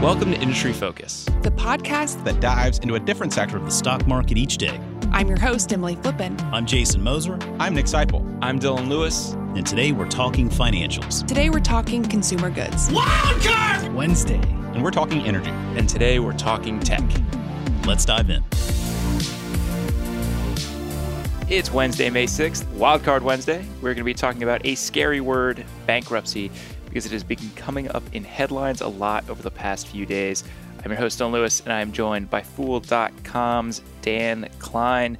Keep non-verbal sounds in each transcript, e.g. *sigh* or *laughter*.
Welcome to Industry Focus, the podcast that dives into a different sector of the stock market each day. I'm your host, Emily Flippen. I'm Jason Moser. I'm Nick Sciple. I'm Dylan Lewis. And today we're talking financials. Today we're talking consumer goods. Wildcard Wednesday. And we're talking energy. And today we're talking tech. Let's dive in. It's Wednesday, May 6th, Wildcard Wednesday. We're going to be talking about a scary word, bankruptcy, because it has been coming up in headlines a lot over the past few days. I'm your host, Dylan Lewis, and I'm joined by Fool.com's Dan Kline.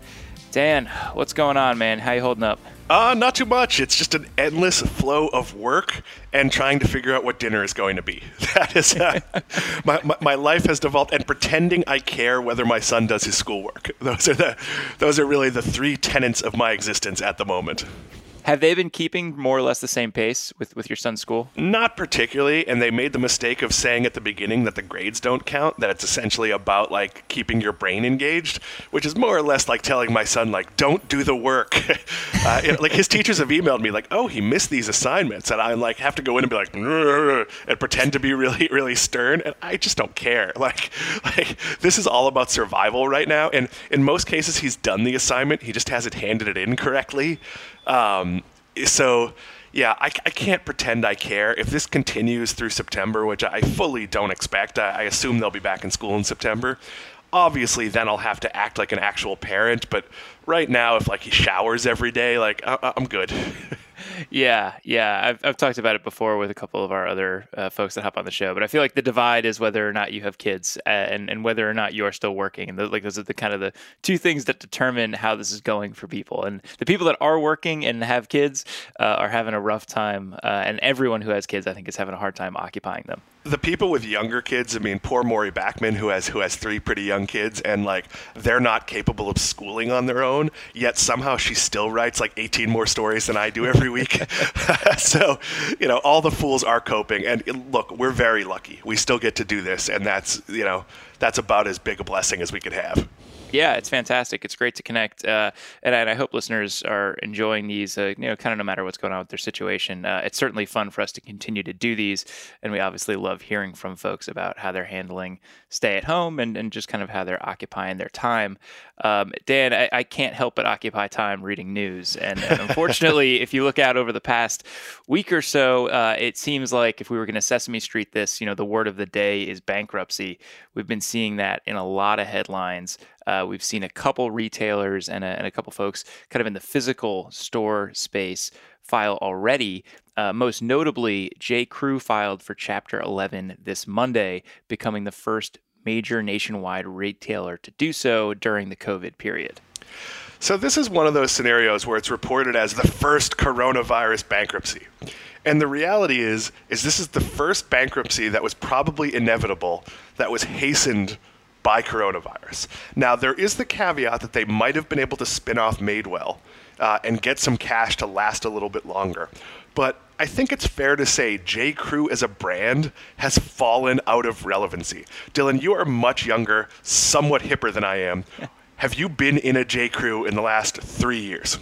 Dan, what's going on, man? How you holding up? Uh, not too much. It's just an endless flow of work and trying to figure out what dinner is going to be. *laughs* That is, uh, *laughs* my, my, my, life has devolved, and pretending I care whether my son does his schoolwork. Those are the, those are really the three tenets of my existence at the moment. Have they been keeping more or less the same pace with, with your son's school? Not particularly, and they made the mistake of saying at the beginning that the grades don't count, that it's essentially about like keeping your brain engaged, which is more or less like telling my son like don't do the work. *laughs* uh, know, like his teachers have emailed me like, "Oh, he missed these assignments." And I like have to go in and be like and pretend to be *laughs* really really stern, and I just don't care. *laughs* Like like this is all about survival right now, and in most cases he's done the assignment, he just hasn't handed it in correctly. Um, so yeah, I, I, can't pretend I care. If this continues through September, which I fully don't expect, I, I, assume they'll be back in school in September. Obviously, then I'll have to act like an actual parent. But right now, if like he showers every day, like I, I'm good. *laughs* yeah, yeah. I've, I've talked about it before with a couple of our other uh, folks that hop on the show, but I feel like the divide is whether or not you have kids uh, and, and whether or not you're still working. And the, like those are the kind of the two things that determine how this is going for people. And the people that are working and have kids uh, are having a rough time. Uh, and everyone who has kids, I think, is having a hard time occupying them the people with younger kids, I mean, poor Maurie Backman, who has who has three pretty young kids, and like they're not capable of schooling on their own. Yet somehow she still writes like 18 more stories than I do every week. *laughs* *laughs* so, you know, all the fools are coping. And look, we're very lucky. We still get to do this, and that's you know that's about as big a blessing as we could have. Yeah, it's fantastic. It's great to connect, uh, and, and, I hope listeners are enjoying these. Uh, you know, kind of no matter what's going on with their situation, uh, it's certainly fun for us to continue to do these, and we obviously love hearing from folks about how they're handling stay at home and, and just kind of how they're occupying their time. Um, Dan, I, I, can't help but occupy time reading news, and, and unfortunately, *laughs* if you look out over the past week or so, uh, it seems like if we were going to Sesame Street this, you know, the word of the day is bankruptcy. We've been seeing that in a lot of headlines. Uh, we've seen a couple retailers and a, and a couple folks kind of in the physical store space file already. Uh, most notably, J. Crew filed for Chapter 11 this Monday, becoming the first major nationwide retailer to do so during the COVID period. So, this is one of those scenarios where it's reported as the first coronavirus bankruptcy. And the reality is, is this is the first bankruptcy that was probably inevitable, that was hastened by coronavirus. Now, there is the caveat that they might have been able to spin off Madewell uh, and get some cash to last a little bit longer. But I think it's fair to say J. Crew as a brand has fallen out of relevancy. Dylan, you are much younger, somewhat hipper than I am. *laughs* Have you been in a J. Crew in the last three years?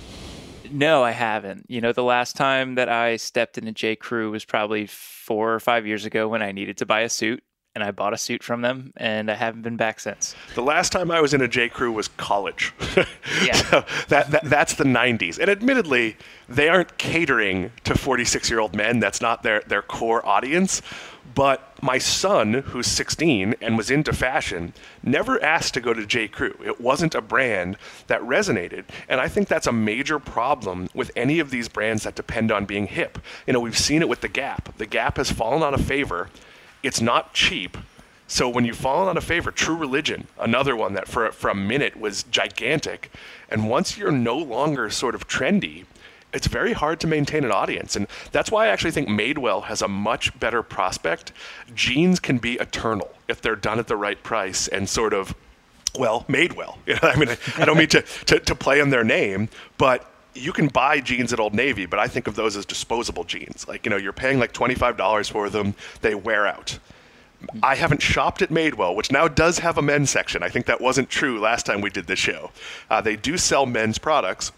No, I haven't. You know, the last time that I stepped into J. Crew was probably four or five years ago when I needed to buy a suit and I bought a suit from them, and I haven't been back since. The last time I was in a J. Crew was college. *laughs* yeah, so that, that that's the '90s, and admittedly, they aren't catering to 46 year old men. That's not their their core audience. But my son, who's 16 and was into fashion, never asked to go to J. Crew. It wasn't a brand that resonated. And I think that's a major problem with any of these brands that depend on being hip. You know, we've seen it with The Gap. The Gap has fallen out of favor it's not cheap. So when you fall on a favor, True Religion, another one that for for a minute was gigantic, and once you're no longer sort of trendy, it's very hard to maintain an audience, and that's why I actually think Madewell has a much better prospect. Jeans can be eternal if they're done at the right price and sort of well made well. *laughs* You know, I mean, I don't mean to, to, to play on their name, but you can buy jeans at Old Navy, but I think of those as disposable jeans. Like, you know, you're paying like $25 for them, they wear out. I haven't shopped at Madewell, which now does have a men's section. I think that wasn't true last time we did this show. Uh, they do sell men's products.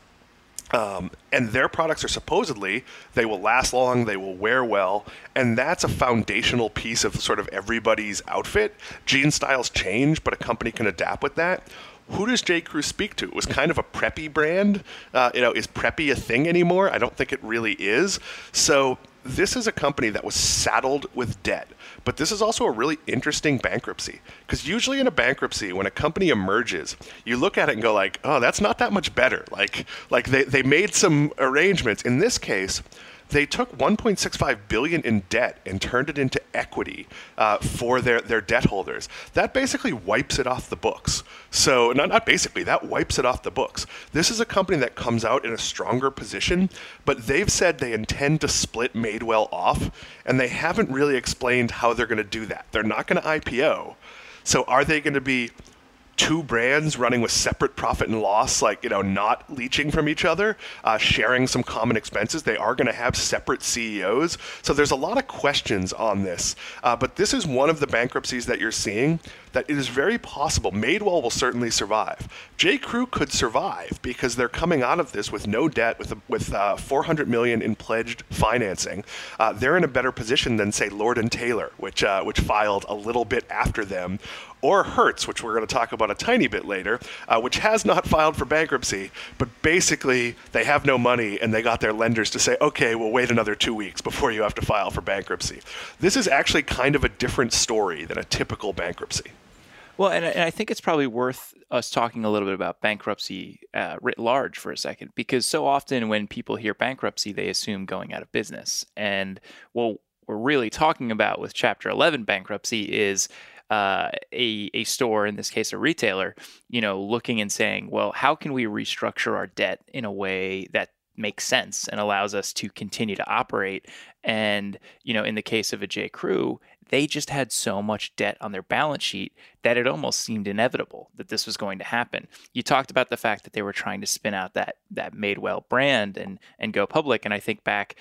Um, and their products are supposedly they will last long, they will wear well, and that's a foundational piece of sort of everybody's outfit. Jean styles change, but a company can adapt with that. Who does J. Crew speak to? It was kind of a preppy brand. Uh, you know, is preppy a thing anymore? I don't think it really is. So this is a company that was saddled with debt. But this is also a really interesting bankruptcy because usually in a bankruptcy, when a company emerges, you look at it and go like, "Oh, that's not that much better." Like, like they, they made some arrangements. In this case, they took 1.65 billion in debt and turned it into equity uh, for their, their debt holders. That basically wipes it off the books. So not, not basically, that wipes it off the books. This is a company that comes out in a stronger position, but they've said they intend to split Madewell off, and they haven't really explained how they're going to do that. They're not going to IPO. So are they going to be two brands running with separate profit and loss, like, you know, not leeching from each other, uh, sharing some common expenses. They are going to have separate CEOs. So there's a lot of questions on this. Uh, but this is one of the bankruptcies that you're seeing that it is very possible Madewell will certainly survive. J. Crew could survive because they're coming out of this with no debt, with with uh, 400 million in pledged financing. Uh, they're in a better position than say Lord and Taylor, which uh, which filed a little bit after them, or Hertz, which we're going to talk about a tiny bit later, uh, which has not filed for bankruptcy, but basically they have no money and they got their lenders to say, okay, we'll wait another two weeks before you have to file for bankruptcy. This is actually kind of a different story than a typical bankruptcy. Well, and, I think it's probably worth us talking a little bit about bankruptcy uh, writ large for a second, because so often when people hear bankruptcy, they assume going out of business. And what we're really talking about with Chapter 11 bankruptcy is uh, a, a store, in this case a retailer, you know, looking and saying, well, how can we restructure our debt in a way that makes sense and allows us to continue to operate. And, you know, in the case of a J. Crew, they just had so much debt on their balance sheet that it almost seemed inevitable that this was going to happen. You talked about the fact that they were trying to spin out that that Madewell brand and and go public, and I think back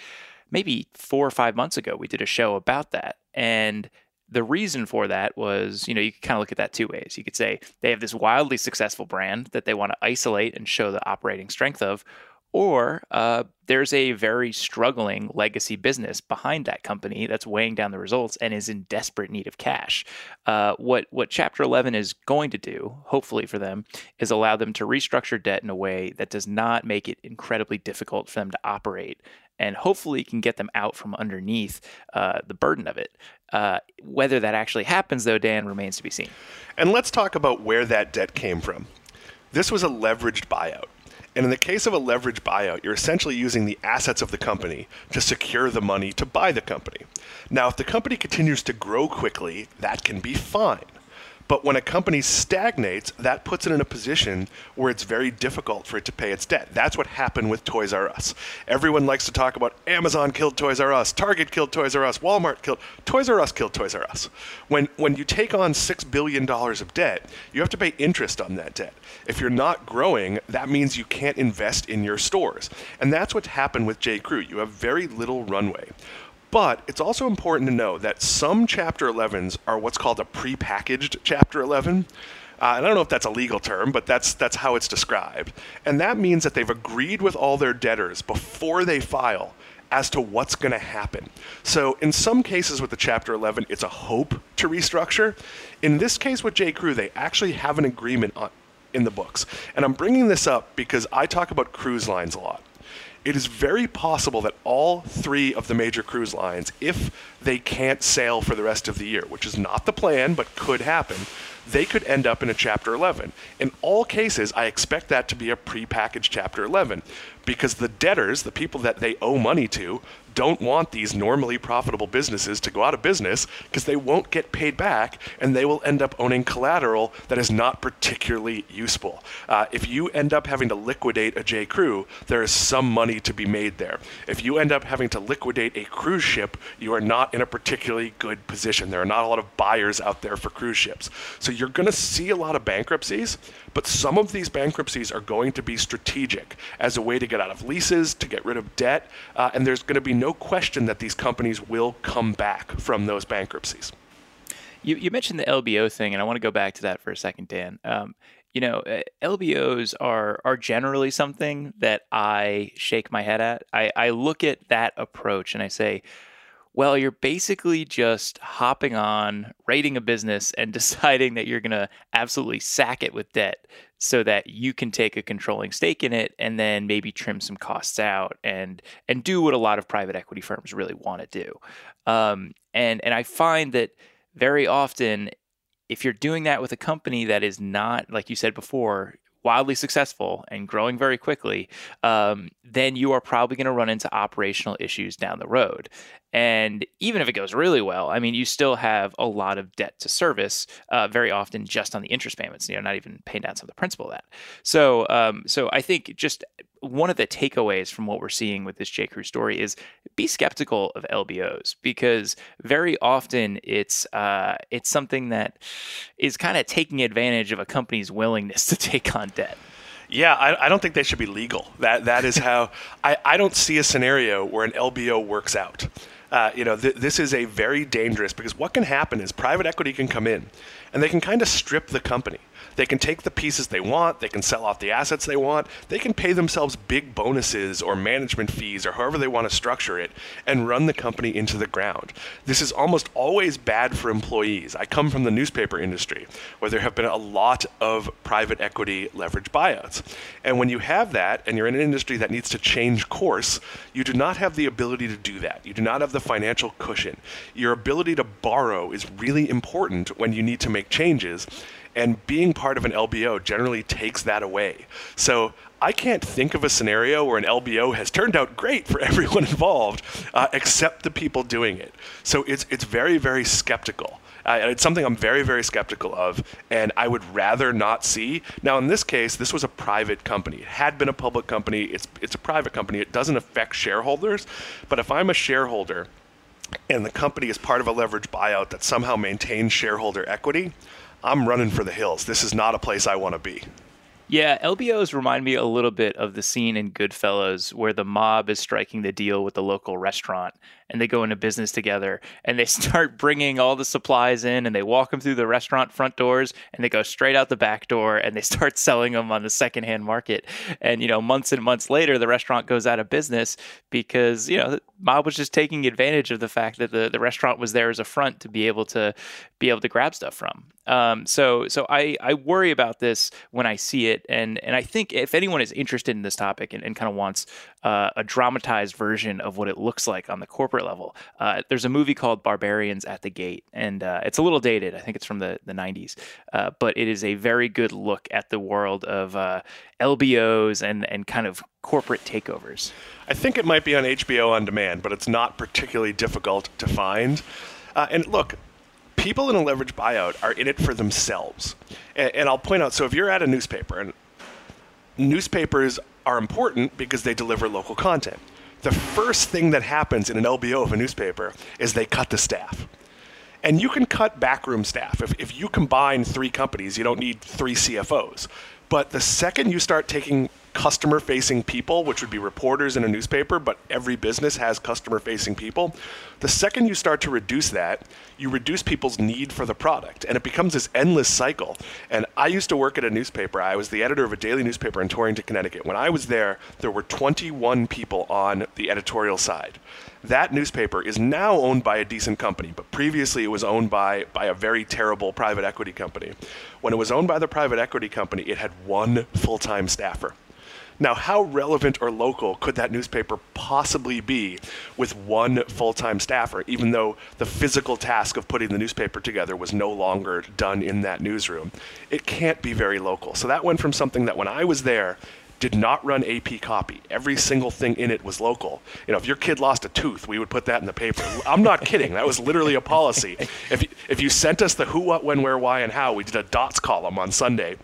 maybe four or five months ago we did a show about that, and the reason for that was, you know, you could kind of look at that two ways. You could say they have this wildly successful brand that they want to isolate and show the operating strength of, or uh, there's a very struggling legacy business behind that company that's weighing down the results and is in desperate need of cash. Uh, what what Chapter 11 is going to do, hopefully for them, is allow them to restructure debt in a way that does not make it incredibly difficult for them to operate, and hopefully can get them out from underneath uh, the burden of it. Uh, whether that actually happens, though, Dan remains to be seen. And let's talk about where that debt came from. This was a leveraged buyout. And in the case of a leverage buyout, you're essentially using the assets of the company to secure the money to buy the company. Now, if the company continues to grow quickly, that can be fine. But when a company stagnates, that puts it in a position where it's very difficult for it to pay its debt. That's what happened with Toys R Us. Everyone likes to talk about Amazon killed Toys R Us, Target killed Toys R Us, Walmart killed Toys R Us killed Toys R Us. When when you take on 6 billion dollars of debt, you have to pay interest on that debt. If you're not growing, that means you can't invest in your stores. And that's what's happened with J. Crew. You have very little runway. But it's also important to know that some Chapter 11s are what's called a prepackaged Chapter 11. Uh, and I don't know if that's a legal term, but that's that's how it's described. And that means that they've agreed with all their debtors before they file as to what's going to happen. So in some cases with the Chapter 11, it's a hope to restructure. In this case with J. Crew, they actually have an agreement on, in the books. And I'm bringing this up because I talk about cruise lines a lot it is very possible that all three of the major cruise lines, if they can't sail for the rest of the year, which is not the plan but could happen, they could end up in a Chapter 11. In all cases, I expect that to be a prepackaged Chapter 11 because the debtors, the people that they owe money to, don't want these normally profitable businesses to go out of business because they won't get paid back and they will end up owning collateral that is not particularly useful. Uh, if you end up having to liquidate a J. Crew, there is some money to be made there. If you end up having to liquidate a cruise ship, you are not in a particularly good position. There are not a lot of buyers out there for cruise ships. So you're going to see a lot of bankruptcies, but some of these bankruptcies are going to be strategic as a way to get out of leases, to get rid of debt, uh, and there's going to be no question that these companies will come back from those bankruptcies. You, you mentioned the LBO thing, and I want to go back to that for a second, Dan. Um, you know, uh, LBOs are are generally something that I shake my head at. I, I look at that approach and I say, well, you're basically just hopping on, rating a business, and *laughs* deciding that you're going to absolutely sack it with debt so that you can take a controlling stake in it and then maybe trim some costs out and and do what a lot of private equity firms really want to do. Um, and and I find that very often if you're doing that with a company that is not like you said before wildly successful and growing very quickly, um, then you are probably going to run into operational issues down the road. And even if it goes really well, I mean, you still have a lot of debt to service, uh, very often just on the interest payments. You know, not even paying down some of the principal of that. So, um, so I think just one of the takeaways from what we're seeing with this J. Crew story is be skeptical of LBOs because very often it's uh, it's something that is kind of taking advantage of a company's willingness *laughs* to take on debt. Yeah, I, I, don't think they should be legal. That that is *laughs* how I, I don't see a scenario where an LBO works out. Uh, you know, th- this is a very dangerous because what can happen is private equity can come in and they can kind of strip the company. They can take the pieces they want, they can sell off the assets they want, they can pay themselves big bonuses or management fees or however they want to structure it and run the company into the ground. This is almost always bad for employees. I come from the newspaper industry where there have been a lot of private equity leverage buyouts. And when you have that and you're in an industry that needs to change course, you do not have the ability to do that. You do not have the financial cushion. Your ability to borrow is really important when you need to make changes. And being part of an LBO generally takes that away. So I can't think of a scenario where an LBO has turned out great for *laughs* everyone involved, uh, except the people doing it. So it's it's very very skeptical. Uh, it's something I'm very very skeptical of, and I would rather not see. Now in this case, this was a private company. It had been a public company. It's it's a private company. It doesn't affect shareholders. But if I'm a shareholder, and the company is part of a leverage buyout that somehow maintains shareholder equity, I'm running for the hills. This is not a place I want to be. Yeah, LBOs remind me a little bit of the scene in Goodfellas where the mob is striking the deal with the local restaurant and they go into business together and they *laughs* start bringing all the supplies in and they walk them through the restaurant front doors and they go straight out the back door and they *laughs* start selling them on the secondhand market. And, you know, months and months later, the restaurant goes out of business because, you know, mob was just taking advantage of the fact that the, the restaurant was there as a front to be able to be able to grab stuff from. Um, so, so I, I worry about this when I see it. And, and I think if anyone is interested in this topic and, and kind of wants uh, a dramatized version of what it looks like on the corporate level. Uh, there's a movie called Barbarians at the Gate, and uh, it's a little dated. I think it's from the, the 90s, uh, but it is a very good look at the world of uh, LBOs and, and kind of corporate takeovers. I think it might be on HBO on demand, but it's not particularly difficult to find. Uh, and look, people in a leverage buyout are in it for themselves. And, and I'll point out so if you're at a newspaper, and newspapers are important because they deliver local content. The first thing that happens in an LBO of a newspaper is they cut the staff. And you can cut backroom staff. If, if you combine three companies, you don't need three CFOs. But the second you start taking customer facing people, which would be reporters in a newspaper, but every business has customer facing people. The second you start to reduce that, you reduce people's need for the product, and it becomes this endless cycle. And I used to work at a newspaper. I was the editor of a daily newspaper in Torrington, Connecticut. When I was there, there were 21 people on the editorial side. That newspaper is now owned by a decent company, but previously it was owned by, by a very terrible private equity company. When it was owned by the private equity company, it had one full time staffer. Now, how relevant or local could that newspaper possibly be with one full time staffer, even though the physical task of putting the newspaper together was no longer done in that newsroom? It can't be very local. So that went from something that when I was there, did not run AP copy. Every single thing in it was local. You know, if your kid lost a tooth, we would put that in the paper. I'm not kidding. That was literally a policy. If you, if you sent us the who, what, when, where, why, and how, we did a dots column on Sunday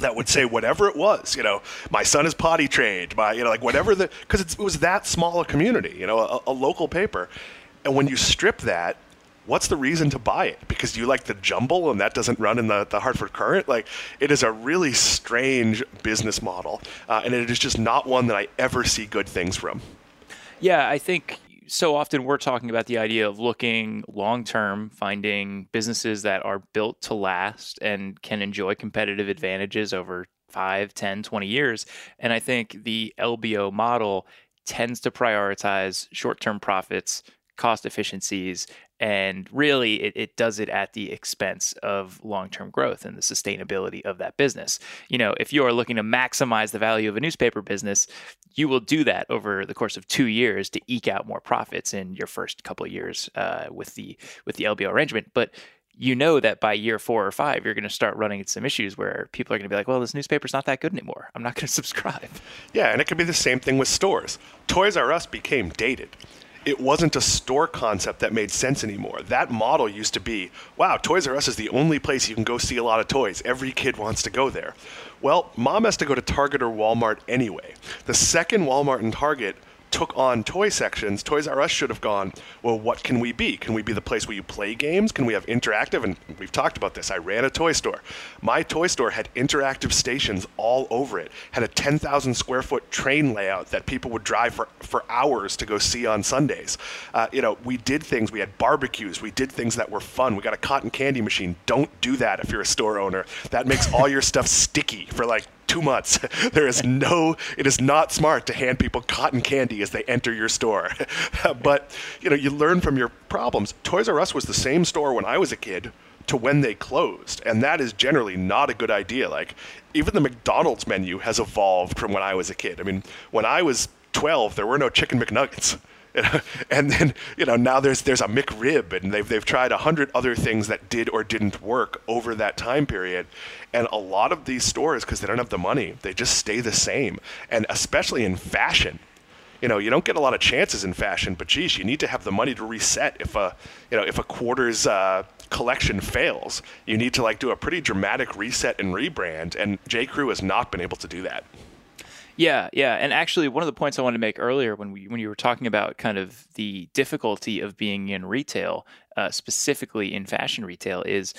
that would say whatever it was, you know, my son is potty trained, my, you know, like whatever the, because it was that small a community, you know, a, a, local paper. And when you strip that, what's the reason to buy it? Because you like the jumble and that doesn't run in the, the Hartford Courant? Like, it is a really strange business model. Uh, and it is just not one that I ever see good things from. Yeah, I think so often we're talking about the idea of looking long term, finding businesses that are built to last and can enjoy competitive advantages over 5, 10, 20 years. And I think the LBO model tends to prioritize short term profits, cost efficiencies, and really it, it does it at the expense of long-term growth and the sustainability of that business you know if you are looking to maximize the value of a newspaper business you will do that over the course of two years to eke out more profits in your first couple years uh, with the with the lbo arrangement but you know that by year four or five, you're going to start running into some issues where people are going to be like, well, this newspaper's not that good anymore. I'm not going *laughs* to subscribe. Yeah, and it could be the same thing with stores. Toys R Us became dated it wasn't a store concept that made sense anymore. That model used to be wow, Toys R Us is the only place you can go see a lot of toys. Every kid wants to go there. Well, mom has to go to Target or Walmart anyway. The second Walmart and Target took on toy sections, Toys R Us should have gone, well, what can we be? Can we be the place where you play games? Can we have interactive? And we've talked about this. I ran a toy store. My toy store had interactive stations all over it, had a 10,000 square foot train layout that people would drive for, for hours to go see on Sundays. Uh, you know, we did things, we had barbecues, we did things that were fun. We got a cotton candy machine. Don't do that if you're a store owner. That makes all your stuff sticky for like two months. *laughs* there is no, it is not smart to hand people cotton candy as they enter your store. *laughs* but, you know, you learn from your problems. Toys R Us was the same store when I was a kid to when they closed. And that is generally not a good idea. Like, even the McDonald's menu has evolved from when I was a kid. I mean, when I was 12, there were no chicken McNuggets. *laughs* and then you know now there's there's a McRib, and they've they've tried a hundred other things that did or didn't work over that time period, and a lot of these stores because they don't have the money, they just stay the same, and especially in fashion. You know, you don't get a lot of chances in fashion, but geez, you need to have the money to reset if a, you know, if a quarter's uh, collection fails. You need to like do a pretty dramatic reset and rebrand, and J. Crew has not been able to do that. Yeah, yeah, and actually, one of the points I wanted to make earlier when we when you were talking about kind of the difficulty of being in retail, uh, specifically in fashion retail, is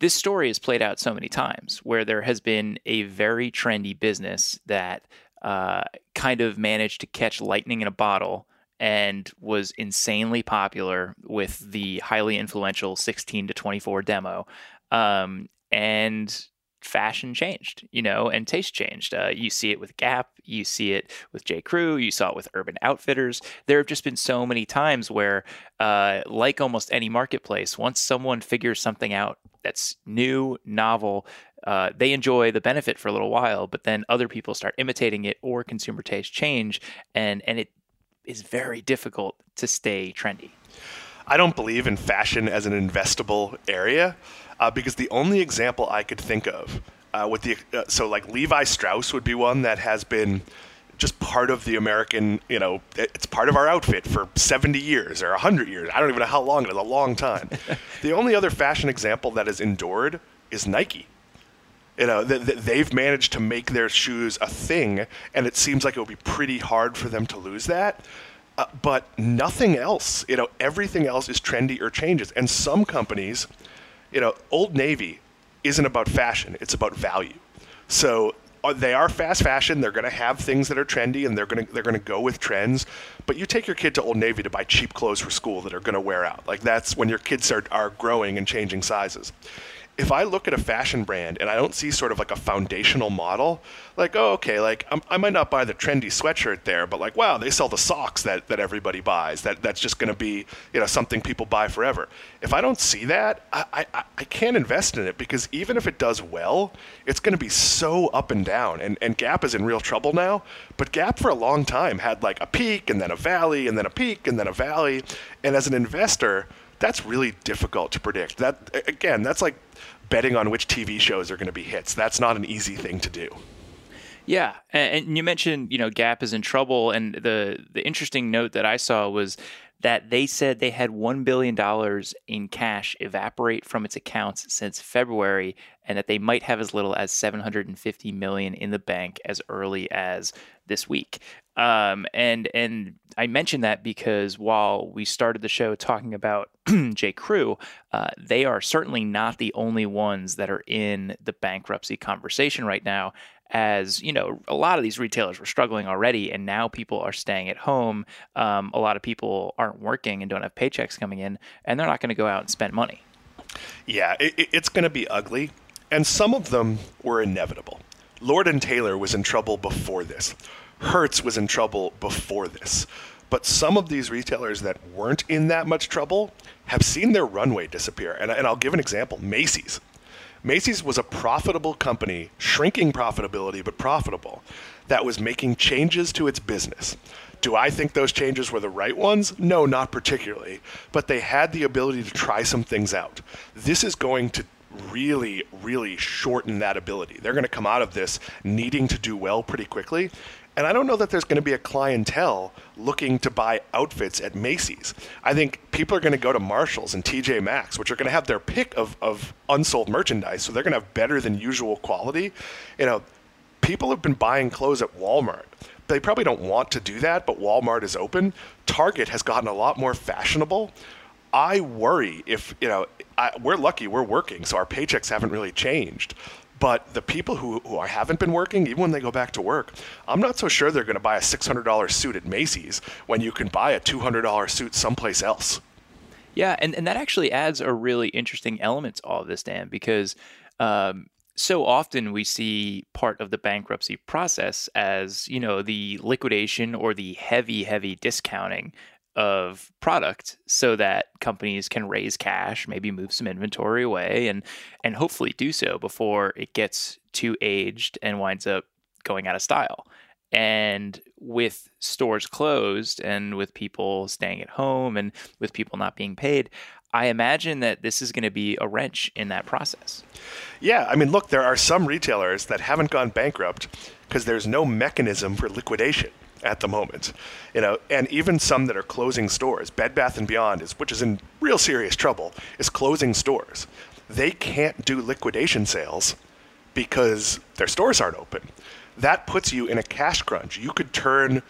this story is played out so many times where there has been a very trendy business that uh, kind of managed to catch lightning in a bottle and was insanely popular with the highly influential 16 to 24 demo. Um, and fashion changed, you know, and taste changed. Uh, you see it with Gap, you see it with J. Crew, you saw it with Urban Outfitters. There have just been so many times where, uh, like almost any marketplace, once someone figures something out that's new, novel, uh, they enjoy the benefit for a little while, but then other people start imitating it or consumer taste change, and and it is very difficult to stay trendy. I don't believe in fashion as an investable area uh, because the only example I could think of uh, with the uh, so like Levi Strauss would be one that has been just part of the American, you know, it's part of our outfit for 70 years or 100 years. I don't even know how long it is, a long time. *laughs* the only other fashion example that has endured is Nike. You know, th- th- they've managed to make their shoes a thing, and it seems like it would be pretty hard for them to lose that. Uh, but nothing else, you know, everything else is trendy or changes. And some companies, you know, Old Navy isn't about fashion, it's about value. So uh, they are fast fashion. They're going to have things that are trendy, and they're going to they're going to go with trends. But you take your kid to Old Navy to buy cheap clothes for school that are going to wear out. Like that's when your kids are are growing and changing sizes if I look at a fashion brand and I don't see sort of like a foundational model, like, oh, okay, like I'm, i might not buy the trendy sweatshirt there, but like, wow, they sell the socks that, that everybody buys. That that's just going to be, you know, something people buy forever. If I don't see that, I, I, I can't invest in it because even if it does well, it's going to be so up and down. And, and Gap is in real trouble now. But Gap for a long time had like a peak and then a valley and then a peak and then a valley. And as an investor, that's really difficult to predict. That again, that's like betting on which TV shows are going to be hits. That's not an easy thing to do. Yeah, and you mentioned you know Gap is in trouble, and the the interesting note that I saw was that they said they had $1 billion in cash evaporate from its accounts since February and that they might have as little as 750 million in the bank as early as this week. Um, and and I mentioned that because while we started the show talking about *clears throat* J. Crew, uh, they are certainly not the only ones that are in the bankruptcy conversation right now as you know a lot of these retailers were struggling already and now people are staying at home. Um, a lot of people aren't working and don't have paychecks coming in and they're not going to go out and spend money. Yeah it, it's going to be ugly and some of them were inevitable. Lord and taylor was in trouble before this hertz was in trouble before this but some of these retailers that weren't in that much trouble have seen their runway disappear and, and i'll give an example macy's Macy's was a profitable company, shrinking profitability, but profitable, that was making changes to its business. Do I think those changes were the right ones? No, not particularly. But they had the ability to try some things out. This is going to really, really shorten that ability. They're going to come out of this needing to do well pretty quickly. And I don't know that there's going to be a clientele looking to buy outfits at Macy's. I think people are going to go to Marshalls and TJ Maxx, which are going to have their pick of, of unsold merchandise. So they're going to have better than usual quality. You know, people have been buying clothes at Walmart. They probably don't want to do that, but Walmart is open. Target has gotten a lot more fashionable. I worry if, you know, I, we're lucky, we're working, so our paychecks haven't really changed. But the people who, who haven't been working, even when they go back to work, I'm not so sure they're going to buy a $600 suit at Macy's when you can buy a $200 suit someplace else. Yeah, and, and that actually adds a really interesting element to all of this, Dan, because um, so often we see part of the bankruptcy process as, you know, the liquidation or the heavy, heavy discounting of product so that companies can raise cash, maybe move some inventory away and and hopefully do so before it gets too aged and winds up going out of style. And with stores closed and with people staying at home and with people not being paid, I imagine that this is going to be a wrench in that process. Yeah, I mean, look, there are some retailers that haven't gone bankrupt because there's no mechanism for liquidation at the moment. You know, and even some that are closing stores. Bed Bath and Beyond is which is in real serious trouble, is closing stores. They can't do liquidation sales because their stores aren't open. That puts you in a cash crunch. You could turn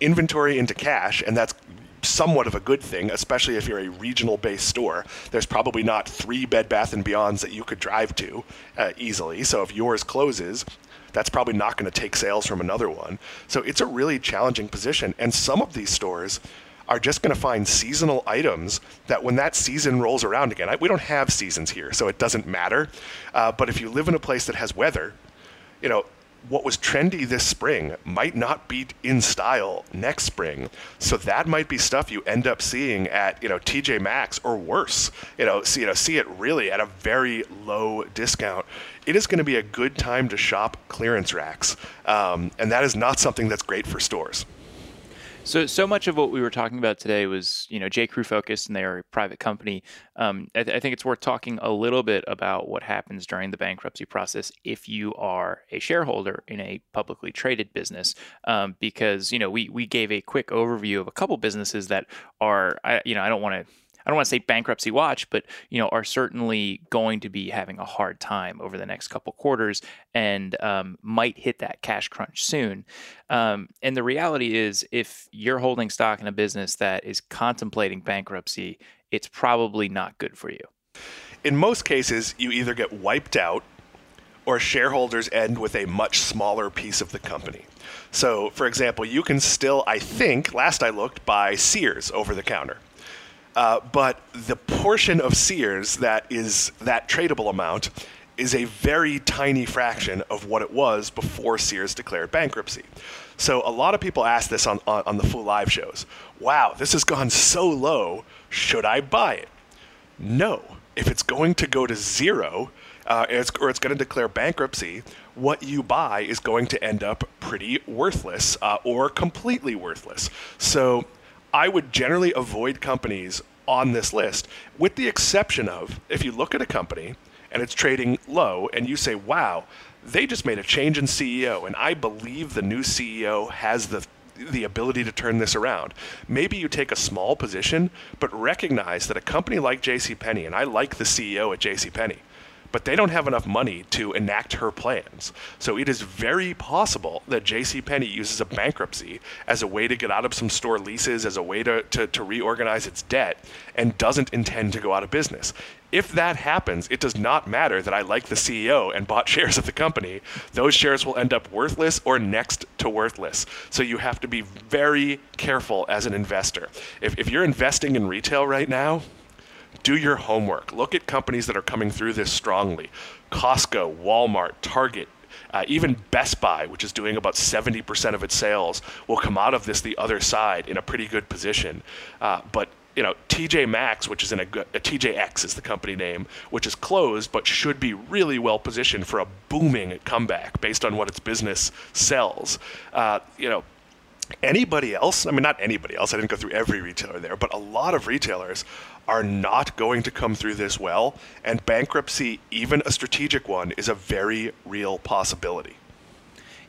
inventory into cash and that's somewhat of a good thing, especially if you're a regional based store. There's probably not three Bed Bath and Beyonds that you could drive to uh, easily. So if yours closes, that's probably not going to take sales from another one. So it's a really challenging position. And some of these stores are just going to find seasonal items that when that season rolls around again, I, we don't have seasons here, so it doesn't matter. Uh, but if you live in a place that has weather, you know, what was trendy this spring might not be in style next spring. So that might be stuff you end up seeing at, you know, TJ Maxx or worse. You know, see, you know, see it really at a very low discount. It is going to be a good time to shop clearance racks. Um, and that is not something that's great for stores. So, so much of what we were talking about today was, you know, J. Crew focused, and they're a private company. Um, I, th- I, think it's worth talking a little bit about what happens during the bankruptcy process if you are a shareholder in a publicly traded business, um, because you know we we gave a quick overview of a couple businesses that are, I, you know, I don't want to I don't want to say bankruptcy watch, but you know are certainly going to be having a hard time over the next couple quarters and um, might hit that cash crunch soon. Um, and the reality is, if you're holding stock in a business that is contemplating bankruptcy, it's probably not good for you. In most cases, you either get wiped out or shareholders end with a much smaller piece of the company. So, for example, you can still, I think, last I looked, buy Sears over the counter. Uh, but the portion of Sears that is that tradable amount is a very tiny fraction of what it was before Sears declared bankruptcy. So a lot of people ask this on, on, on the Fool Live shows. Wow, this has gone so low. Should I buy it? No. If it's going to go to zero, uh, it's, or it's going to declare bankruptcy, what you buy is going to end up pretty worthless uh, or completely worthless. So I would generally avoid companies on this list, with the exception of if you look at a company and it's trading low and you say, wow, they just made a change in CEO, and I believe the new CEO has the the ability to turn this around. Maybe you take a small position, but recognize that a company like JCPenney, and I like the CEO at JCPenney, but they don't have enough money to enact her plans. So it is very possible that JCPenney uses a bankruptcy as a way to get out of some store leases, as a way to, to, to reorganize its debt, and doesn't intend to go out of business. If that happens, it does not matter that I like the CEO and bought *laughs* shares of the company. Those shares will end up worthless or next to worthless. So you have to be very careful as an investor. If, if you're investing in retail right now, do your homework. Look at companies that are coming through this strongly Costco, Walmart, Target. Uh, even Best Buy, which is doing about 70% of its sales, will come out of this the other side in a pretty good position. Uh, but you know, TJ Maxx, which is in a, a TJX is the company name, which is closed but should be really well positioned for a booming comeback based on what its business sells. Uh, you know, anybody else, I mean, not anybody else, I didn't go through every retailer there, but a lot of retailers are not going to come through this well, and bankruptcy, even a strategic one, is a very real possibility.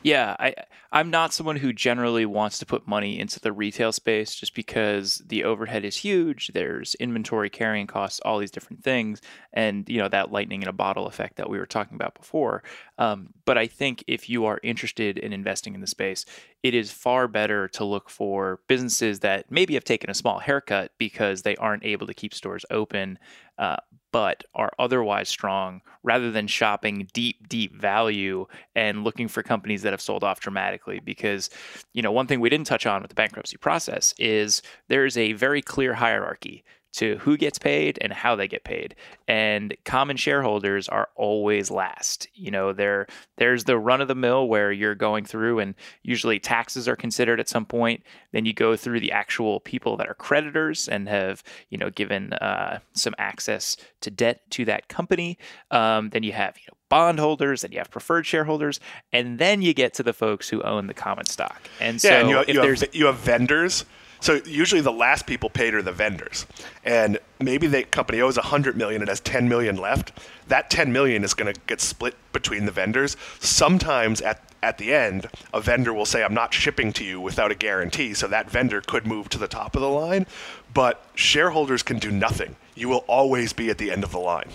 Yeah, I I'm not someone who generally wants to put money into the retail space just because the overhead is huge. There's inventory carrying costs, all these different things, and you know that lightning in a bottle effect that we were talking about before. Um, but I think if you are interested in investing in the space, it is far better to look for businesses that maybe have taken a small haircut because they aren't able to keep stores open, uh, but are otherwise strong rather than shopping deep, deep value and looking for companies that have sold off dramatically. Because, you know, one thing we didn't touch on with the bankruptcy process is there is a very clear hierarchy to who gets paid and how they get paid. And common shareholders are always last. You know, there there's the run of the mill where you're going through and usually taxes are considered at some point. Then you go through the actual people that are creditors and have, you know, given uh, some access to debt to that company. Um, then you have, you know, bondholders and you have preferred shareholders and then you get to the folks who own the common stock and yeah, so and you, if you, there's have, you have vendors so usually the last people paid are the vendors, and maybe the company owes 100 million and has 10 million left. That 10 million is going to get split between the vendors. Sometimes at at the end, a vendor will say, "I'm not shipping to you without a guarantee," so that vendor could move to the top of the line. But shareholders can do nothing. You will always be at the end of the line.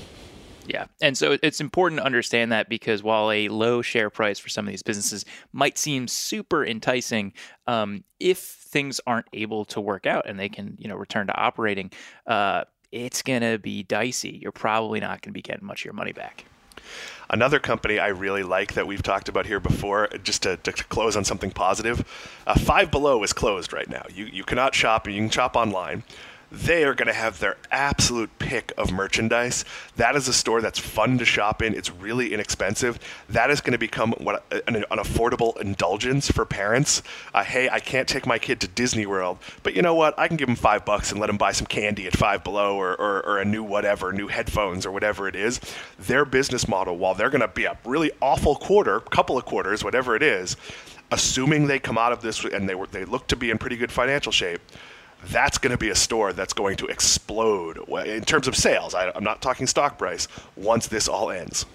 Yeah. And so it's important to understand that because while a low share price for some of these businesses might seem super enticing, um, if things aren't able to work out and they can, you know, return to operating, uh, it's going to be dicey. You're probably not going to be getting much of your money back. Another company I really like that we've talked about here before, just to, to close on something positive, uh, Five Below is closed right now. You, you cannot shop, you can shop online they are going to have their absolute pick of merchandise. That is a store that's fun to shop in. It's really inexpensive. That is going to become what an, an affordable indulgence for parents. Uh, hey, I can't take my kid to Disney World, but you know what? I can give him five bucks and let him buy some candy at Five Below or, or, or a new whatever, new headphones or whatever it is. Their business model, while they're going to be a really awful quarter, couple of quarters, whatever it is, assuming they come out of this and they were they look to be in pretty good financial shape that's going to be a store that's going to explode in terms of sales. I, am not talking stock price once this all ends.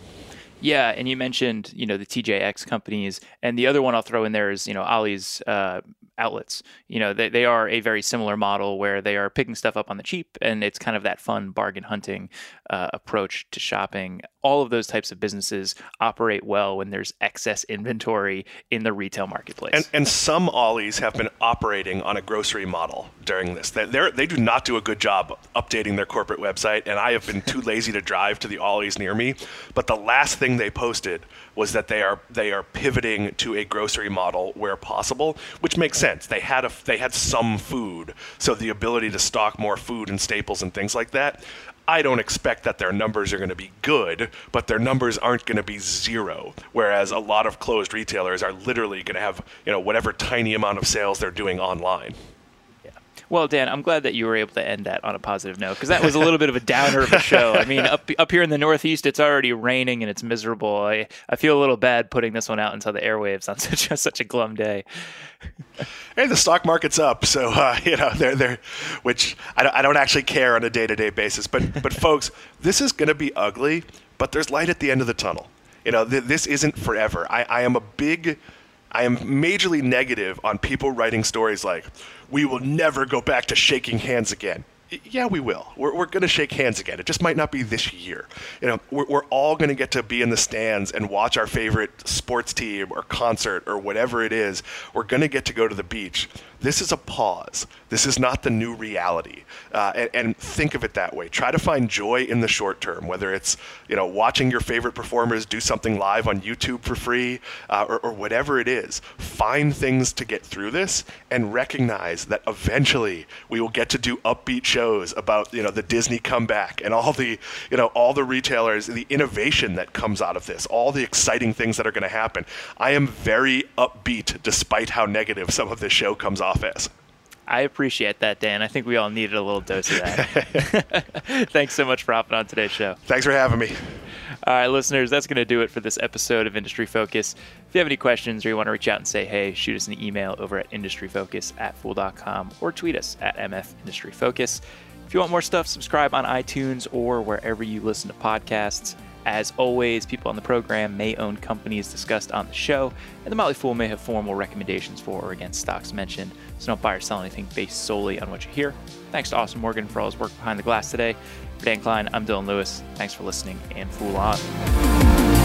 Yeah, and you mentioned you know the TJX companies, and the other one I'll throw in there is you know Ollie's uh, outlets. You know, they, they are a very similar model where they are picking stuff up on the cheap, and it's kind of that fun bargain hunting uh, approach to shopping. All of those types of businesses operate well when there's excess inventory in the retail marketplace. And, and some Ollies have been operating on a grocery model during this. They they do not do a good job updating their corporate website, and I have been too lazy to drive to the Ollies near me. But the last thing they posted was that they are they are pivoting to a grocery model where possible, which makes sense. They had a they had some food, so the ability to stock more food and staples and things like that. I don't expect that their numbers are going to be good, but their numbers aren't going to be zero. Whereas a lot of closed retailers are literally going to have, you know, whatever tiny amount of sales they're doing online. Well, Dan, I'm glad that you were able to end that on a positive note because that was a little bit of a downer of a show. I mean, up up here in the Northeast, it's already raining and it's miserable. I, I feel a little bad putting this one out into the airwaves on *laughs* such a, such a glum day. hey, the stock market's up, so uh, *laughs* you know they're they're, which I don't, I don't actually care on a day to day basis. But but *laughs* folks, this is going to be ugly, but there's light at the end of the tunnel. You know, th- this isn't forever. I, I am a big I am majorly negative on people writing stories like, we will never go back to shaking hands again. yeah, we will. We're, we're going to shake hands again. It just might not be this year. You know, we're, we're all going to get to be in the stands and watch our favorite sports team or concert or whatever it is. We're going to get to go to the beach. This is a pause. This is not the new reality. Uh, and, and, think of it that way. Try to find joy in the short term, whether it's you know watching your favorite performers do something live on YouTube for free uh, or, or whatever it is. Find things to get through this and recognize that eventually we will get to do upbeat shows about you know the Disney comeback and all the you know all the retailers, the innovation that comes out of this, all the exciting things that are going to happen. I am very upbeat despite how negative some of this show comes off as. I appreciate that, Dan. I think we all needed a little dose of that. *laughs* Thanks so much for hopping on today's show. Thanks for having me. All right, listeners, that's going to do it for this episode of Industry Focus. If you have any questions or you want to reach out and say hey, shoot us an email over at industryfocus at fool.com or tweet us at mfindustryfocus. If you want more stuff, subscribe on iTunes or wherever you listen to podcasts. As always, people on the program may own companies discussed on the show, and the Motley Fool may have formal recommendations for or against stocks mentioned, so don't buy or sell anything based solely on what you hear. Thanks to Austin Morgan for all his work behind the glass today. For Dan Kline, I'm Dylan Lewis. Thanks for listening, and Fool on.